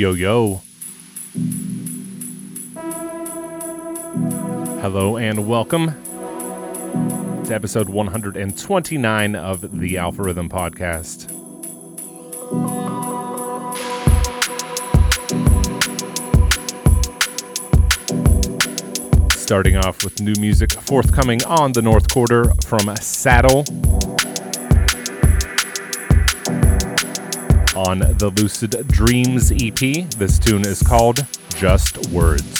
Yo, yo. Hello and welcome to episode 129 of the Alpha Riddim Podcast. Starting off with new music forthcoming on the North Quarter from Saddle. On the Lucid Dreams EP, this tune is called Just Words.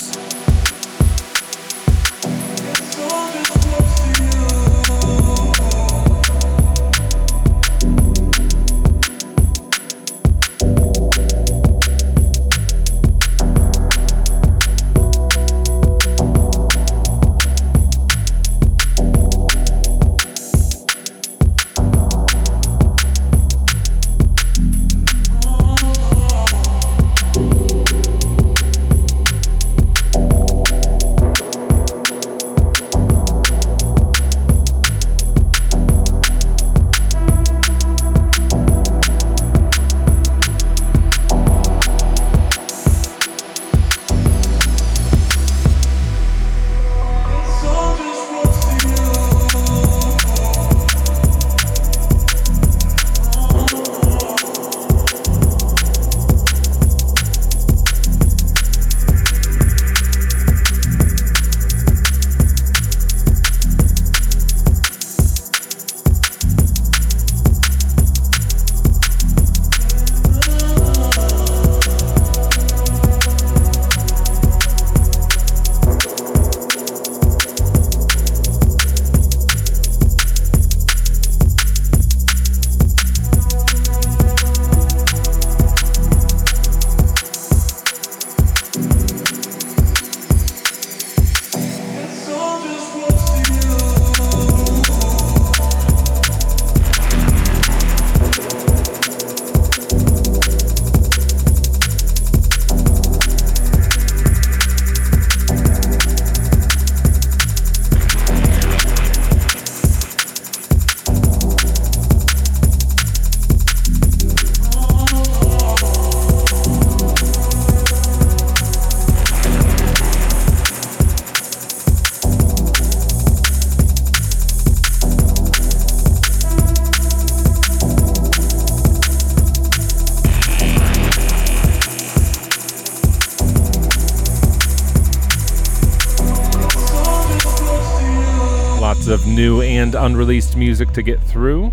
Unreleased music to get through.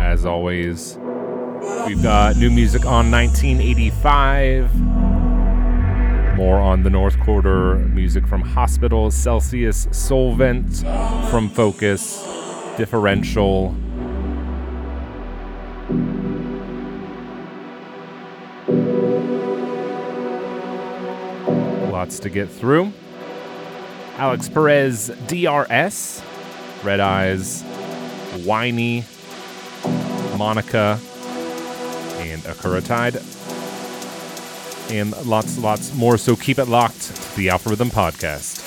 As always, we've got new music on 1985, more on the North Quarter, music from Hospital, Celsius, Solvent, from Fokuz, Differential. Lots to get through. Alex Perez, DRS. Red Eyes, Whiney, Monica, and Akuratyde. And lots, lots more. So keep it locked to the Alpha Riddim Podcast.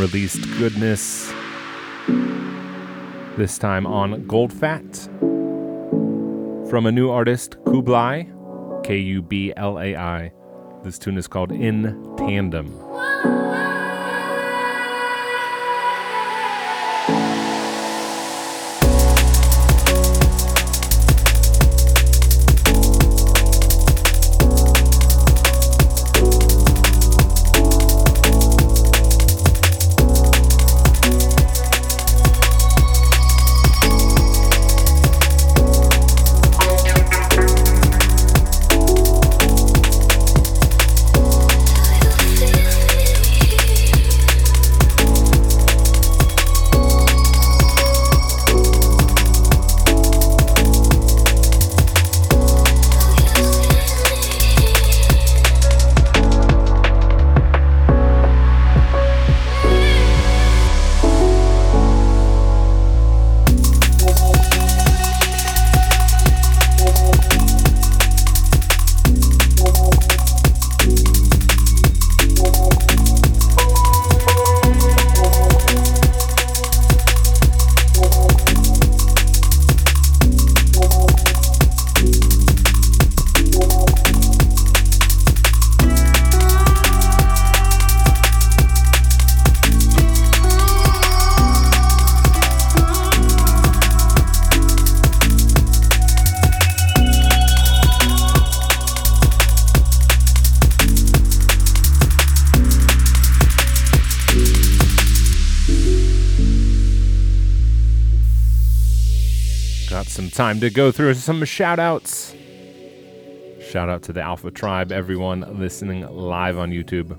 Unreleased goodness. This time on Gold Fat. From a new artist, Kublai, K U B L A I. This tune is called In Tandem. Time to go through some shout outs. Shout out to the Alpha Tribe, everyone listening live on YouTube.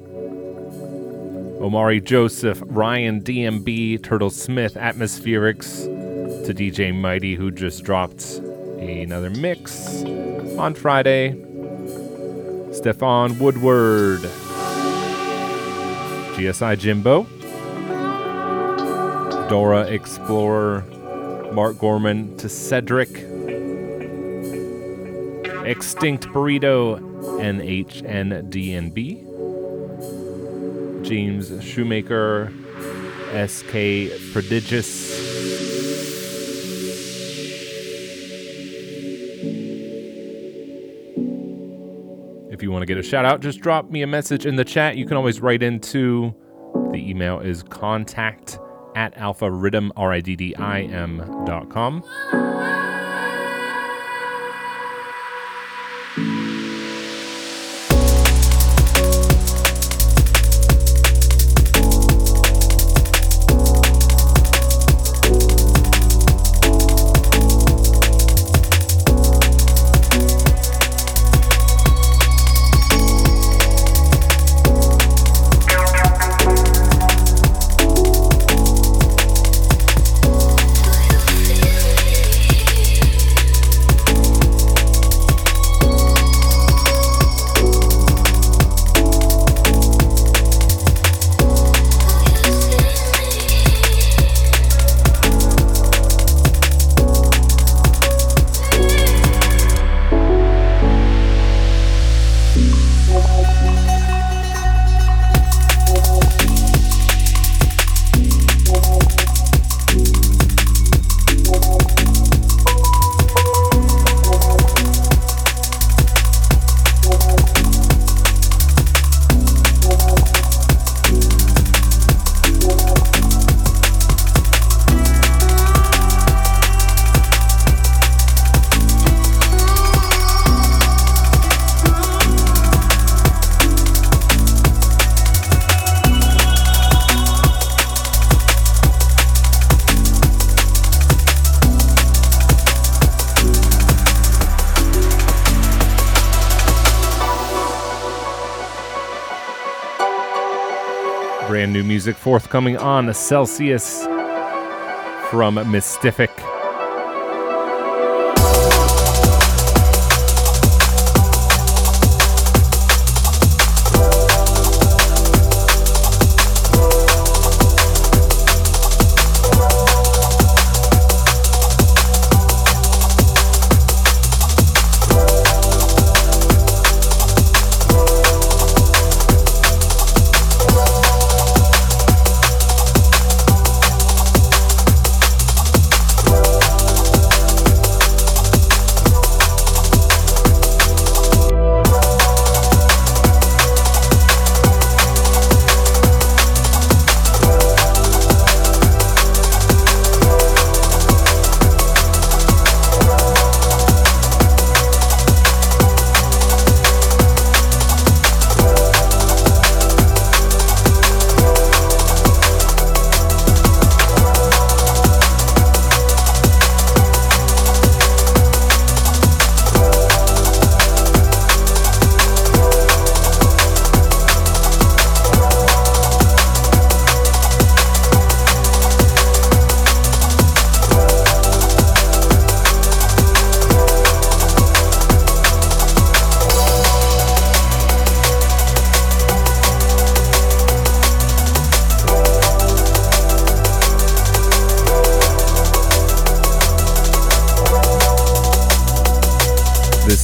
Omari Joseph, Ryan DMB, Turtle Smith, Atmospherics, to DJ Mighty, who just dropped another mix on Friday. Stefan Woodward, GSI Jimbo, Dora Explorer, Mark Gorman to Cedric, Extinct Burrito, NHNDNB, James Shoemaker, SK Prodigious. If you want to get a shout out, just drop me a message in the chat. You can always write into the email is contact at alpha riddim, R-I-D-D-I-M dot com. Music forthcoming on Celsius from Mystific.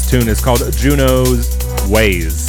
Tune is called Juno's Ways.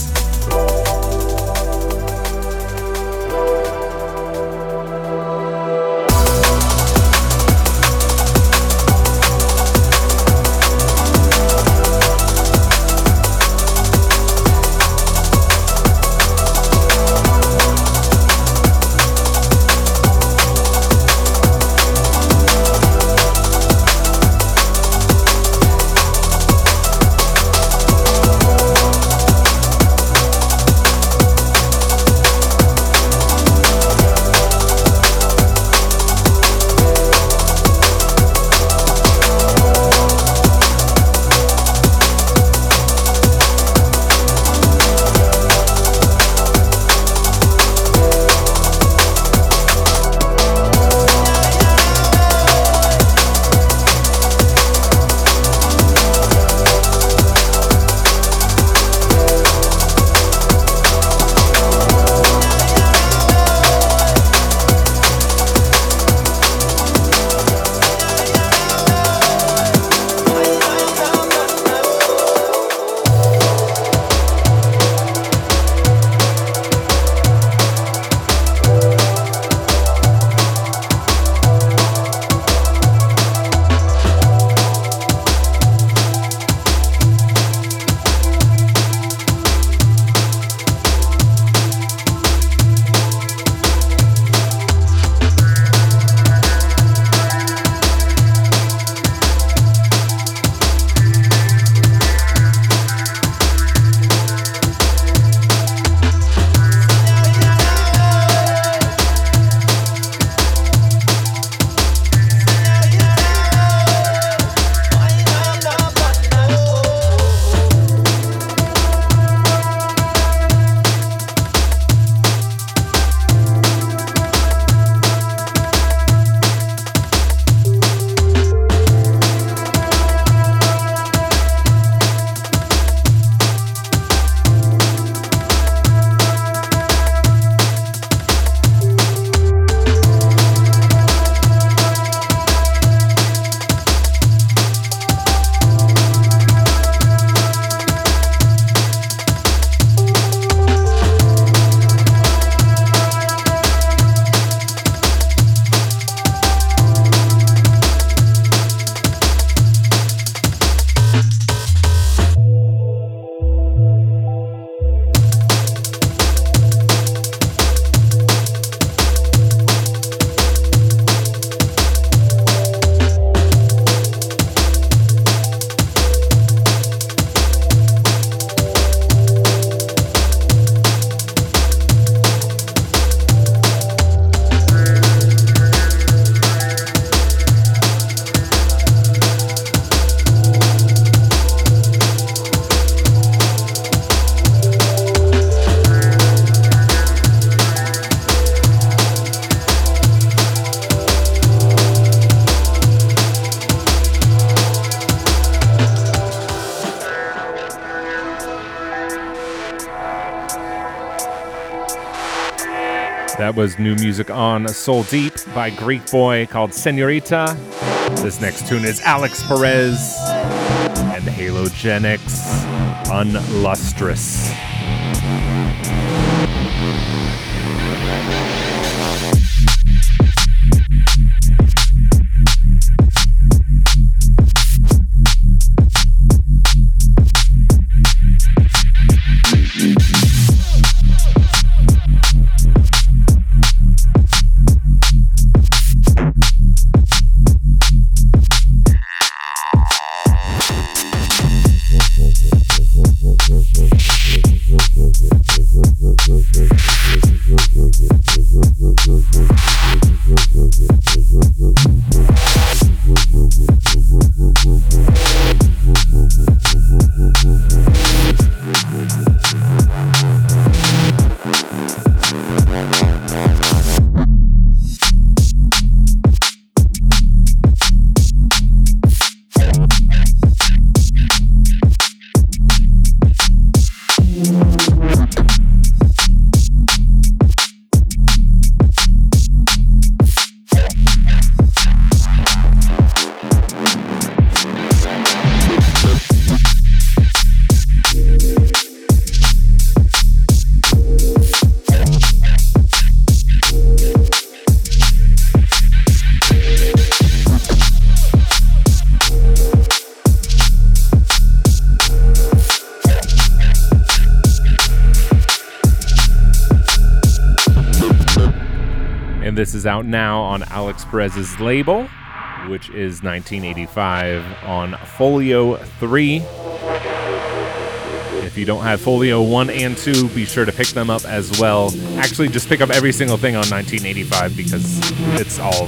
Was new music on Soul Deep by Greek Boy called Senorita. This next tune is Alex Perez and Halogenix Unlustrous. Now on Alex Perez's label, which is 1985 on Folio 3. If you don't have Folio 1 and 2, be sure to pick them up as well. Actually, just pick up every single thing on 1985 because it's all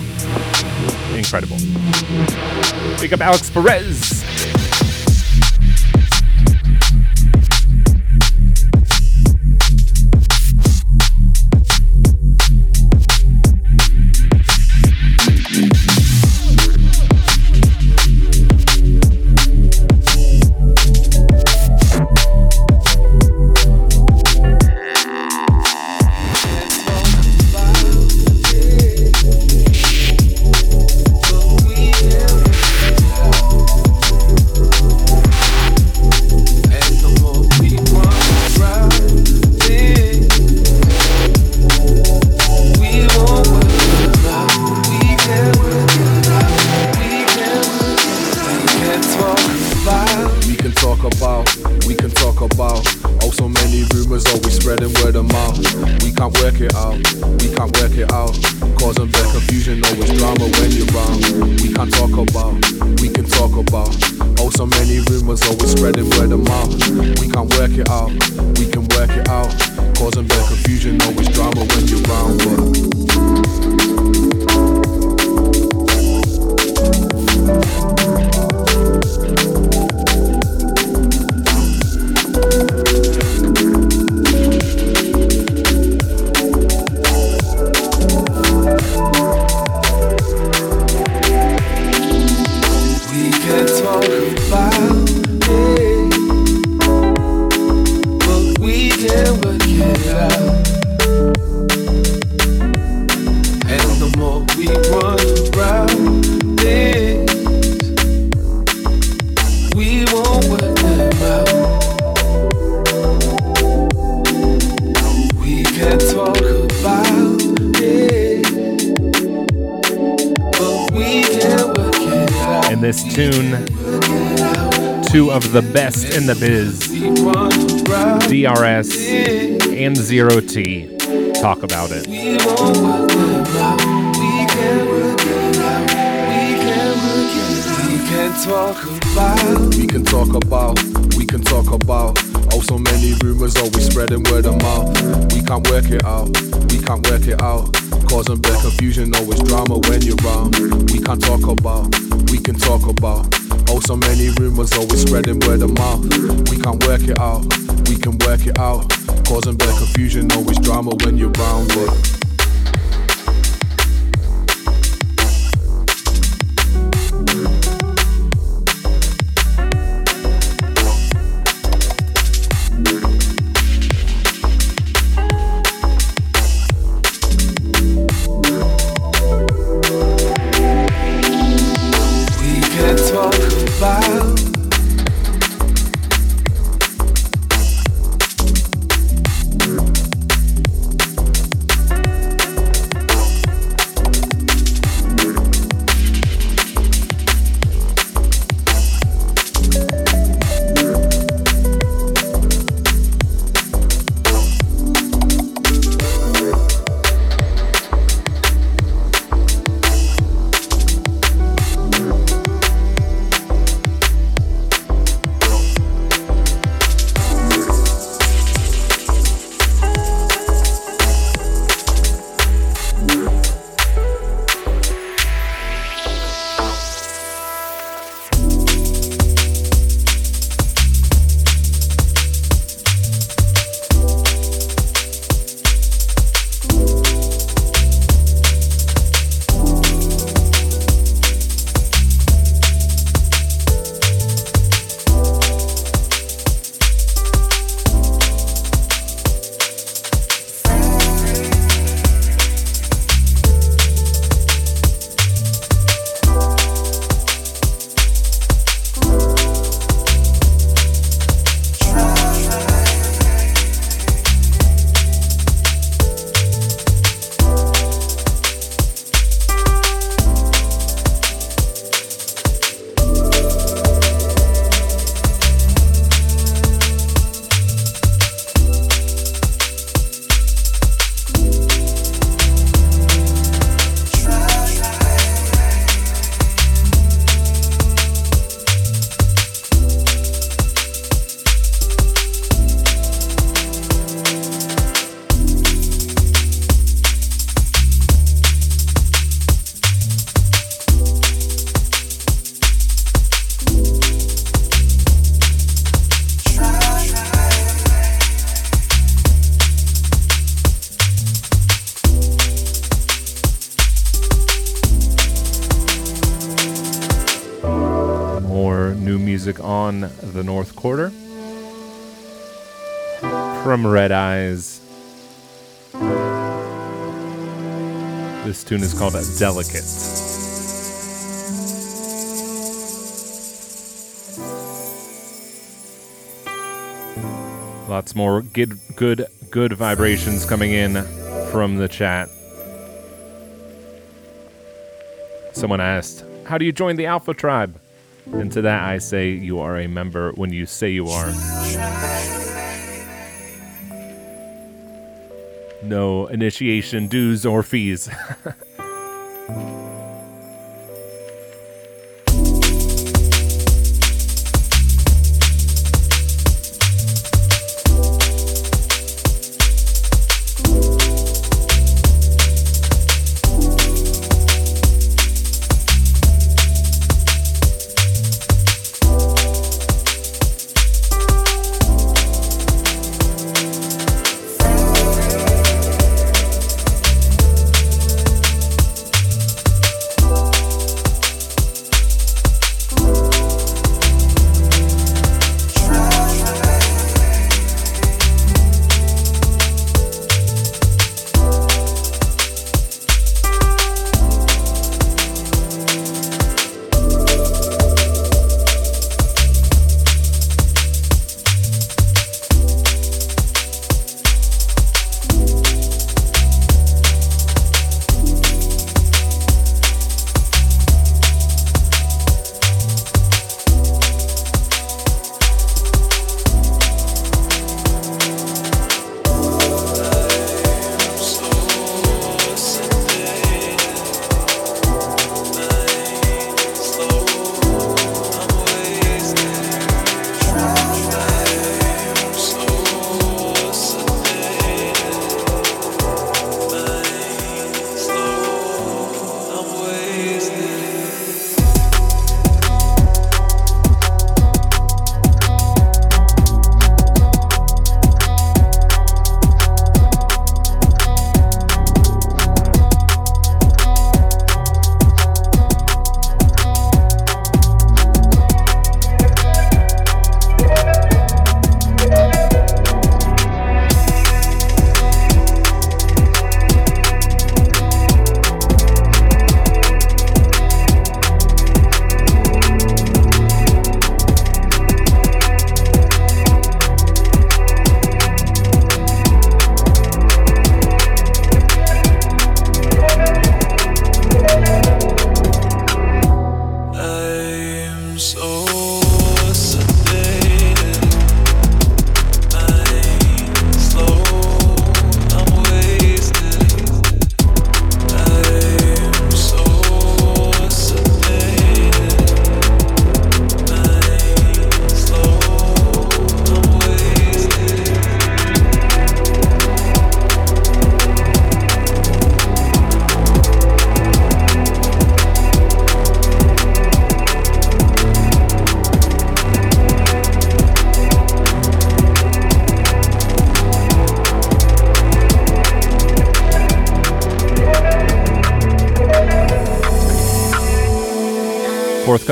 incredible. Pick up Alex Perez. The best in the biz. DRS and Zero T talk about it. We can talk about, we can talk about. Oh, so many rumors always spreading word of mouth. We can't work it out, we can't work it out. Causing bit confusion, always drama when you're around. We can't talk about, we can talk about. Oh, so many rumors always spreading word of mouth. We can't work it out, we can work it out. Causing bit confusion, always drama when you're around, but. Delicate. Lots more good, good, good vibrations coming in from the chat. Someone asked, How do you join the Alpha Tribe? And to that I say, You are a member when you say you are. No initiation dues or fees.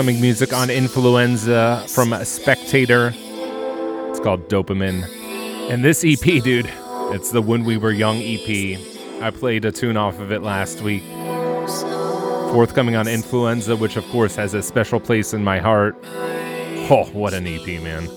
forthcoming music on Influenza from Spectator. It's called Dopamine. And this EP, dude, it's the When We Were Young EP. I played a tune off of it last week. Forthcoming on Influenza, which of course has a special place in my heart. Oh, what an EP, man.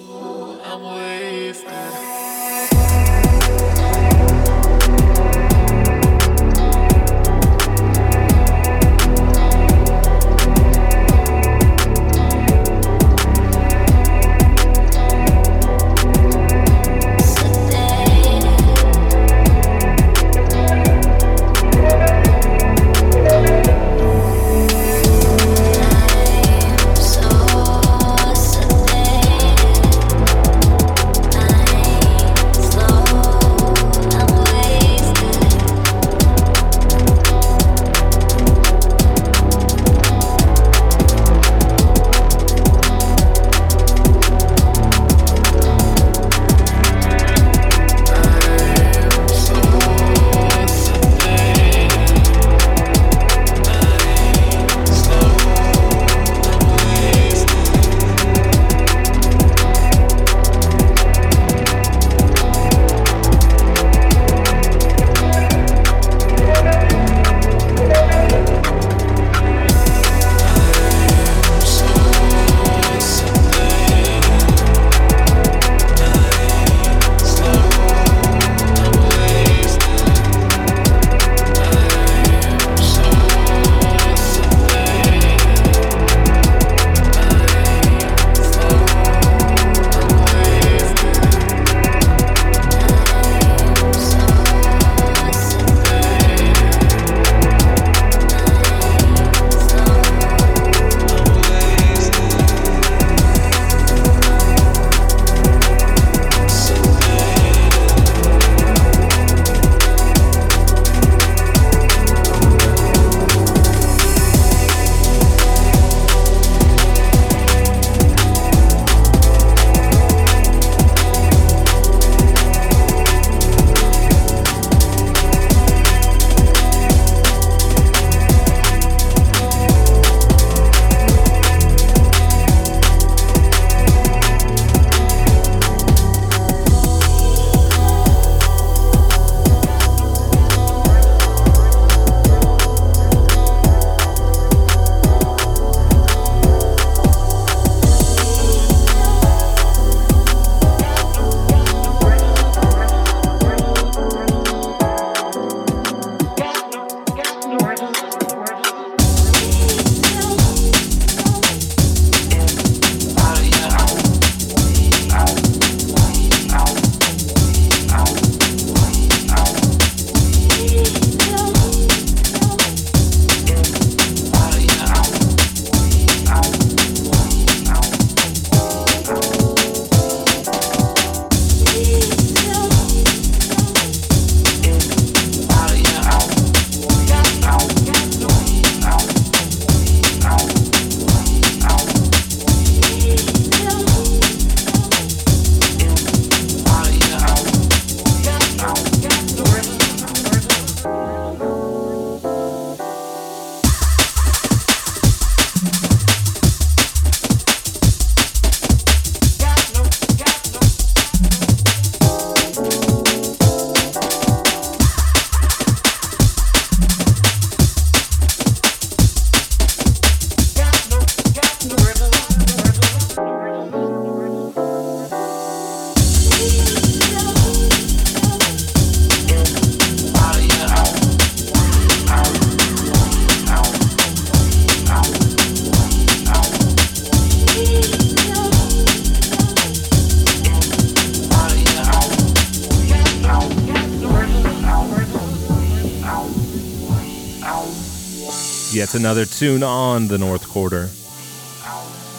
Yet another tune on the North Quarter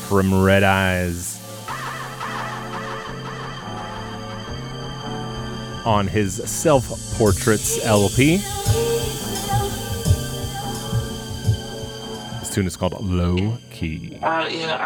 from Redeyes. On his Self Portraits LP. This tune is called Low Key. Uh, yeah.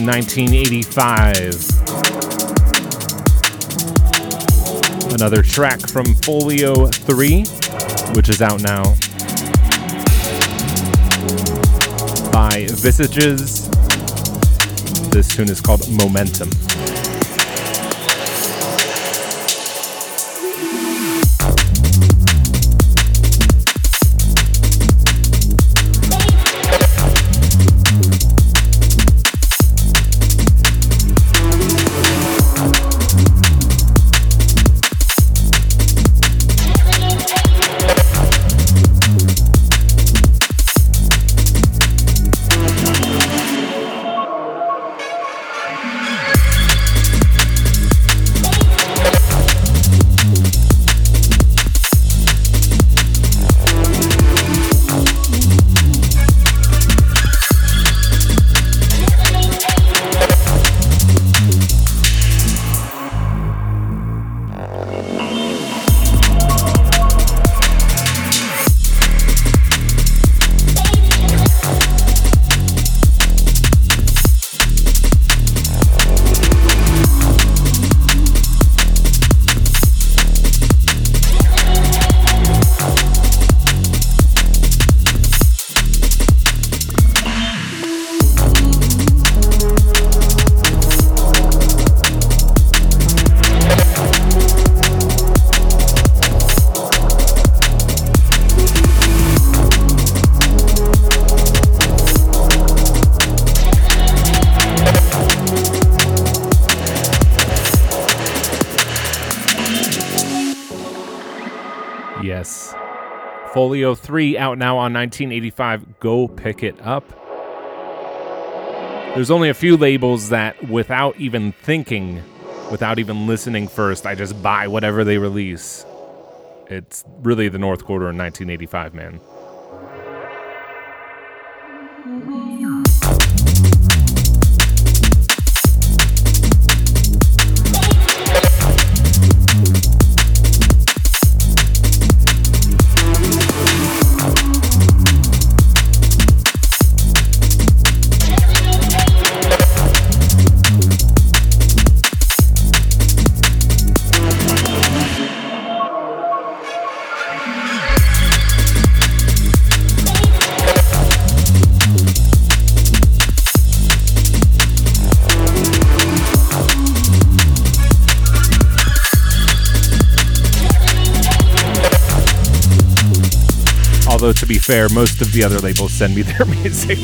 To 1985. Another track from Folio 3, which is out now. By Visages. This tune is called Momentum. Folio 3 out now on 1985. Go pick it up. There's only a few labels that, without even thinking, without even listening first, I just buy whatever they release. It's really the North Quarter in 1985, man. Fair, most of the other labels send me their music.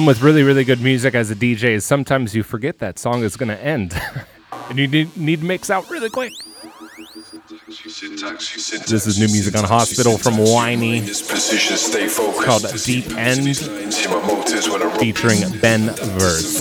Problem with really, really good music as a DJ is sometimes you forget that song is going to end. and you need, need to mix out really quick. This is new music on Hospital from Whiney called Deep End featuring Ben Verse.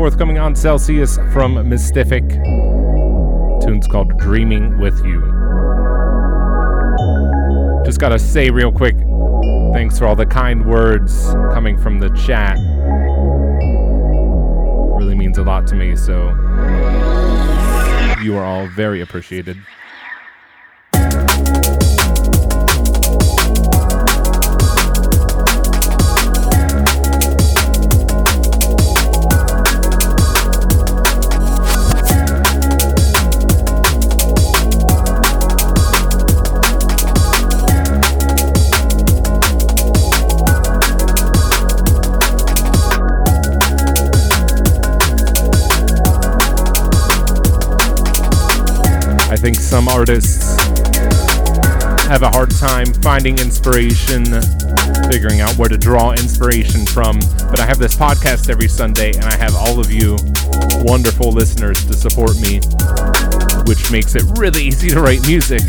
Forthcoming on Celsius from Mystific. Tune's called Dreaming with You. Just gotta say real quick, thanks for all the kind words coming from the chat. Really means a lot to me, so you are all very appreciated. Think some artists have a hard time finding inspiration, figuring out where to draw inspiration from. But I have this podcast every Sunday, and I have all of you wonderful listeners to support me, which makes it really easy to write music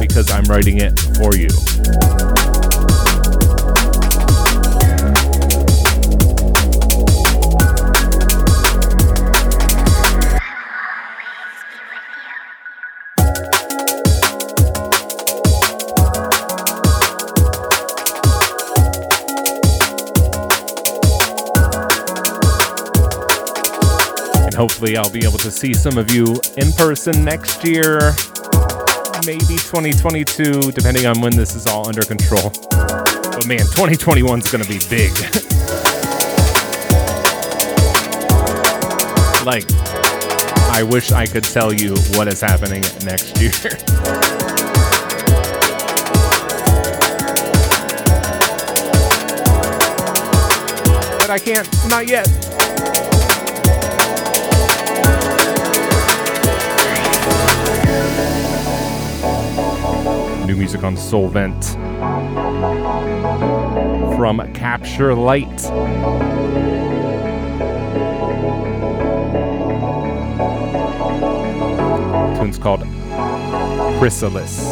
because I'm writing it for you. Hopefully, I'll be able to see some of you in person next year. Maybe 2022, depending on when this is all under control. But man, 2021 is going to be big. like, I wish I could tell you what is happening next year. but I can't, not yet. New music on Solvent from Capture Light. Tune's called Chrysalis.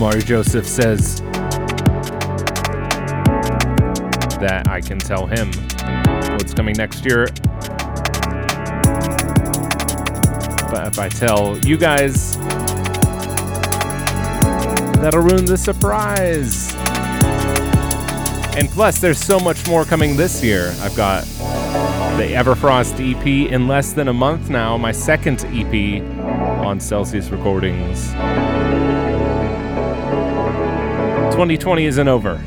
Omari Joseph says that I can tell him what's coming next year. But if I tell you guys, that'll ruin the surprise. And plus, there's so much more coming this year. I've got the Everfrost EP in less than a month now, my second EP on Celsius Recordings. 2020 isn't over.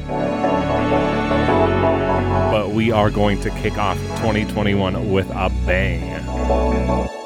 But we are going to kick off 2021 with a bang.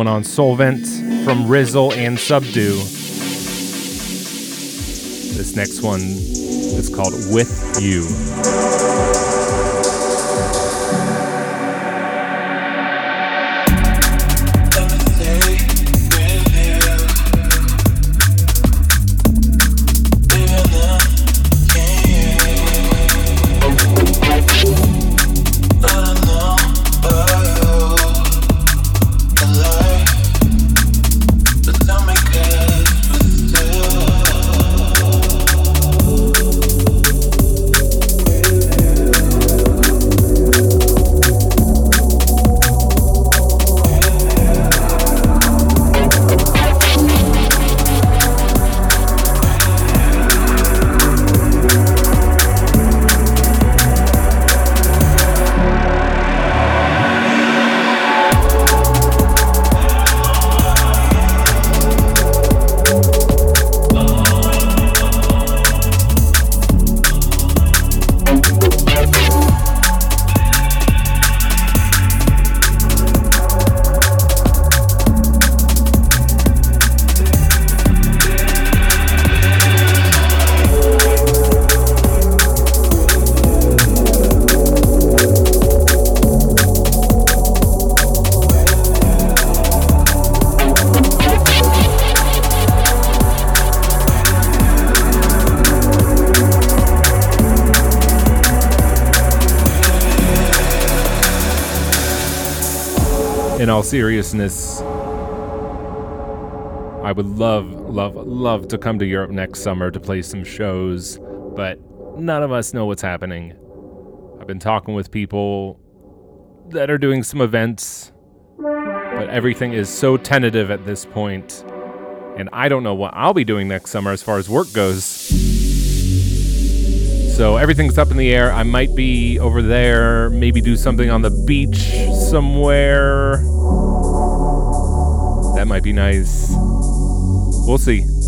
One on Solvent from Rizzle and Subdue. This next one is called With You. In all seriousness, I would love, love, love to come to Europe next summer to play some shows, but none of us know what's happening. I've been talking with people that are doing some events, but everything is so tentative at this point, and I don't know what I'll be doing next summer as far as work goes. So everything's up in the air. I might be over there, maybe do something on the beach somewhere. Might be nice. We'll see.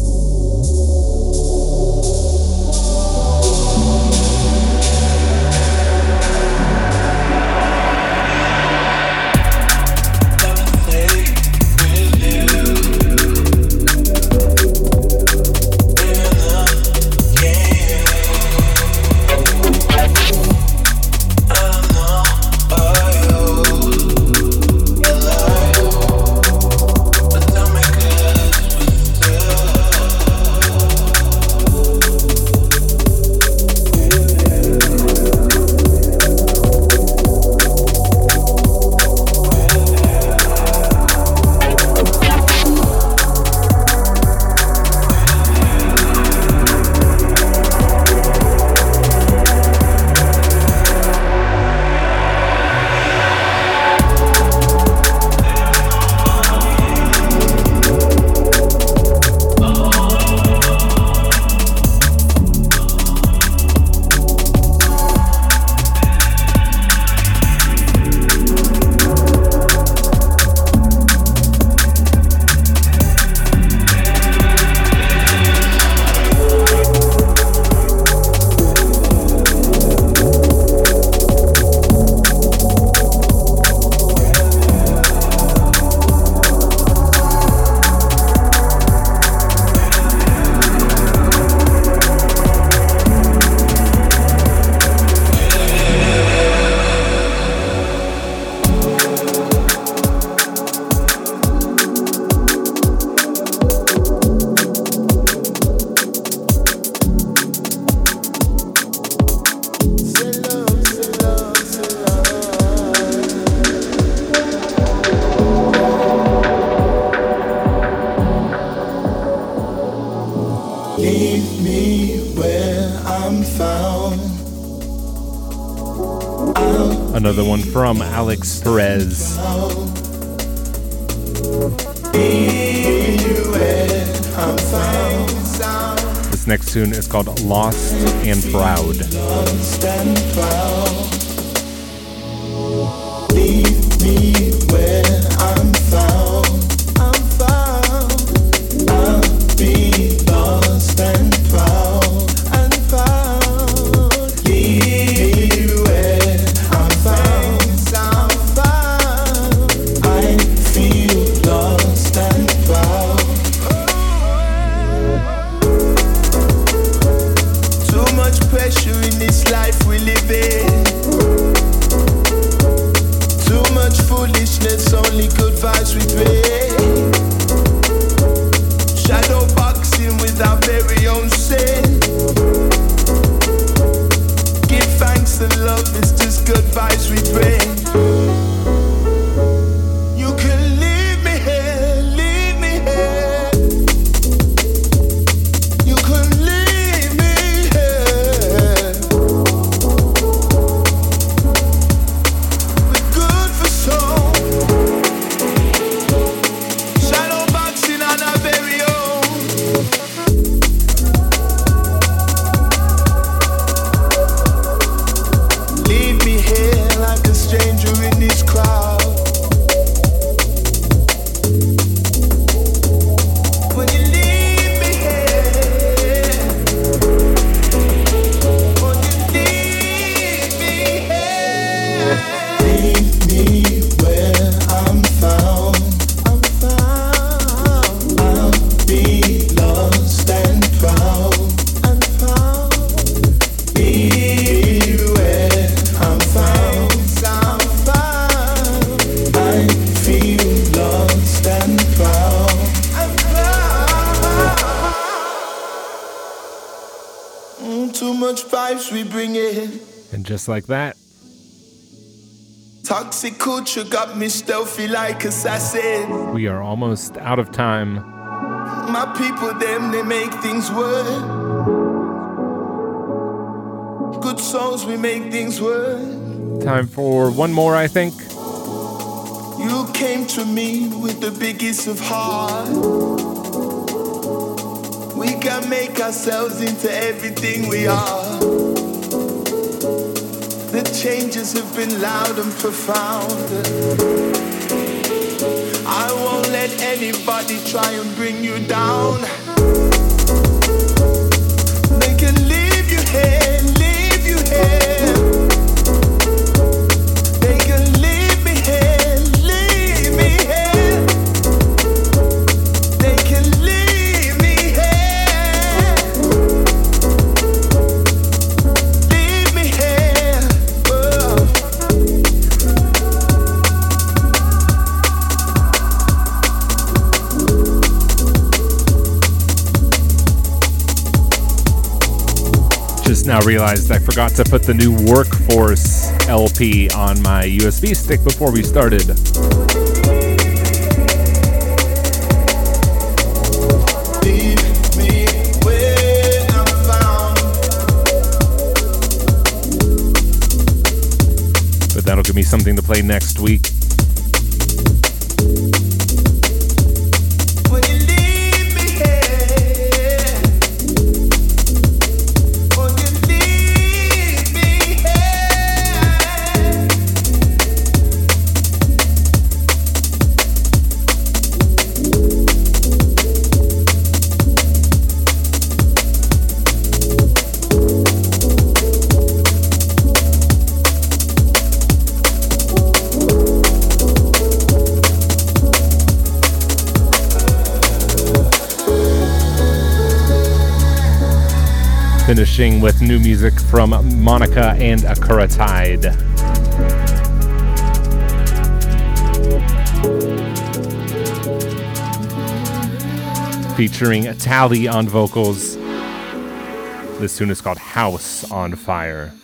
From Alex Perez. This next tune is called Lost and Proud. Just like that. Toxic culture got me stealthy like assassin. We are almost out of time. My people, them, they make things work. Good souls, we make things work. Time for one more, I think. You came to me with the biggest of heart. We can make ourselves into everything we are. Changes have been loud and profound. I won't let anybody try and bring you down. They can leave you here, leave you here. Now realized I forgot to put the new Workforce LP on my USB stick before we started. But that'll give me something to play next week. Finishing with new music from Monica and Akuratyde. Featuring Tally on vocals. This tune is called House on Fire.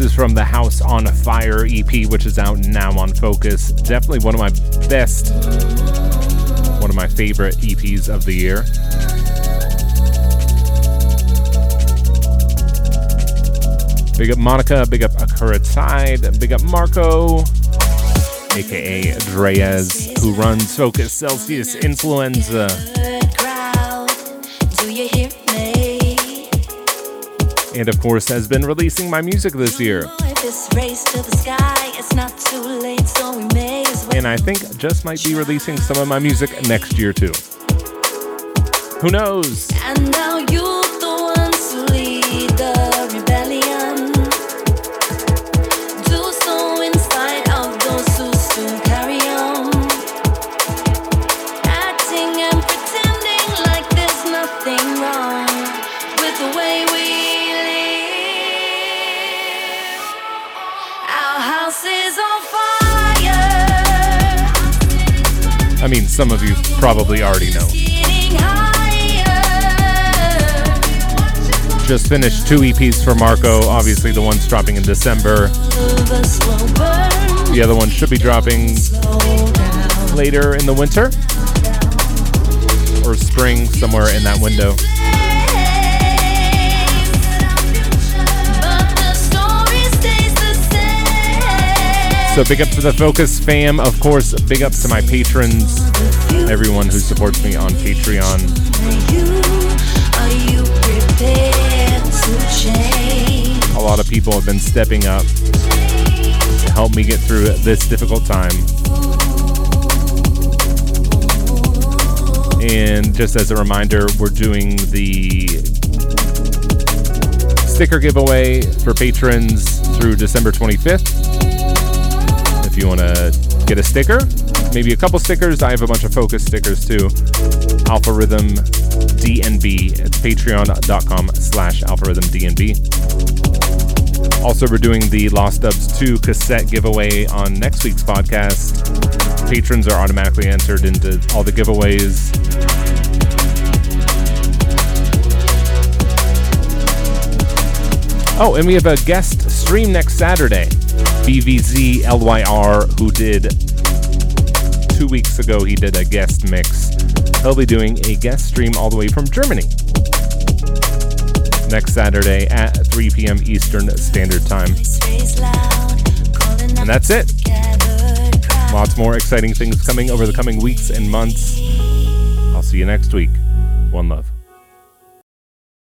This is from the House on Fire EP, which is out now on Fokuz. Definitely one of my best, one of my favorite EPs of the year. Big up Monica, big up Akura Tide, big up Marco, aka Dreas, who runs Fokuz Celsius Influenza. And of course, has been releasing my music this year. And I think just might be releasing some of my music next year too. Who knows? I mean, some of you probably already know. Just finished two EPs for Marco. Obviously, the one's dropping in December. The other one should be dropping later in the winter or spring, somewhere in that window. So big up to the Fokuz fam, of course. Big up to my patrons, everyone who supports me on Patreon. A lot of people have been stepping up to help me get through this difficult time. And just as a reminder, we're doing the sticker giveaway for patrons through December 25th you want to get a sticker, maybe a couple stickers. I have a bunch of Fokuz stickers too. Alpha Riddim DNB. It's patreon.com slash Alpha Riddim DNB. Also, we're doing the Lost Dubs 2 cassette giveaway on next week's podcast. Patrons are automatically entered into all the giveaways. Oh, and we have a guest stream next Saturday. BVZ LYR, who did two weeks ago, he did a guest mix. He'll be doing a guest stream all the way from Germany next Saturday at 3 p.m. Eastern Standard Time. And that's it. Lots more exciting things coming over the coming weeks and months. I'll see you next week. One love.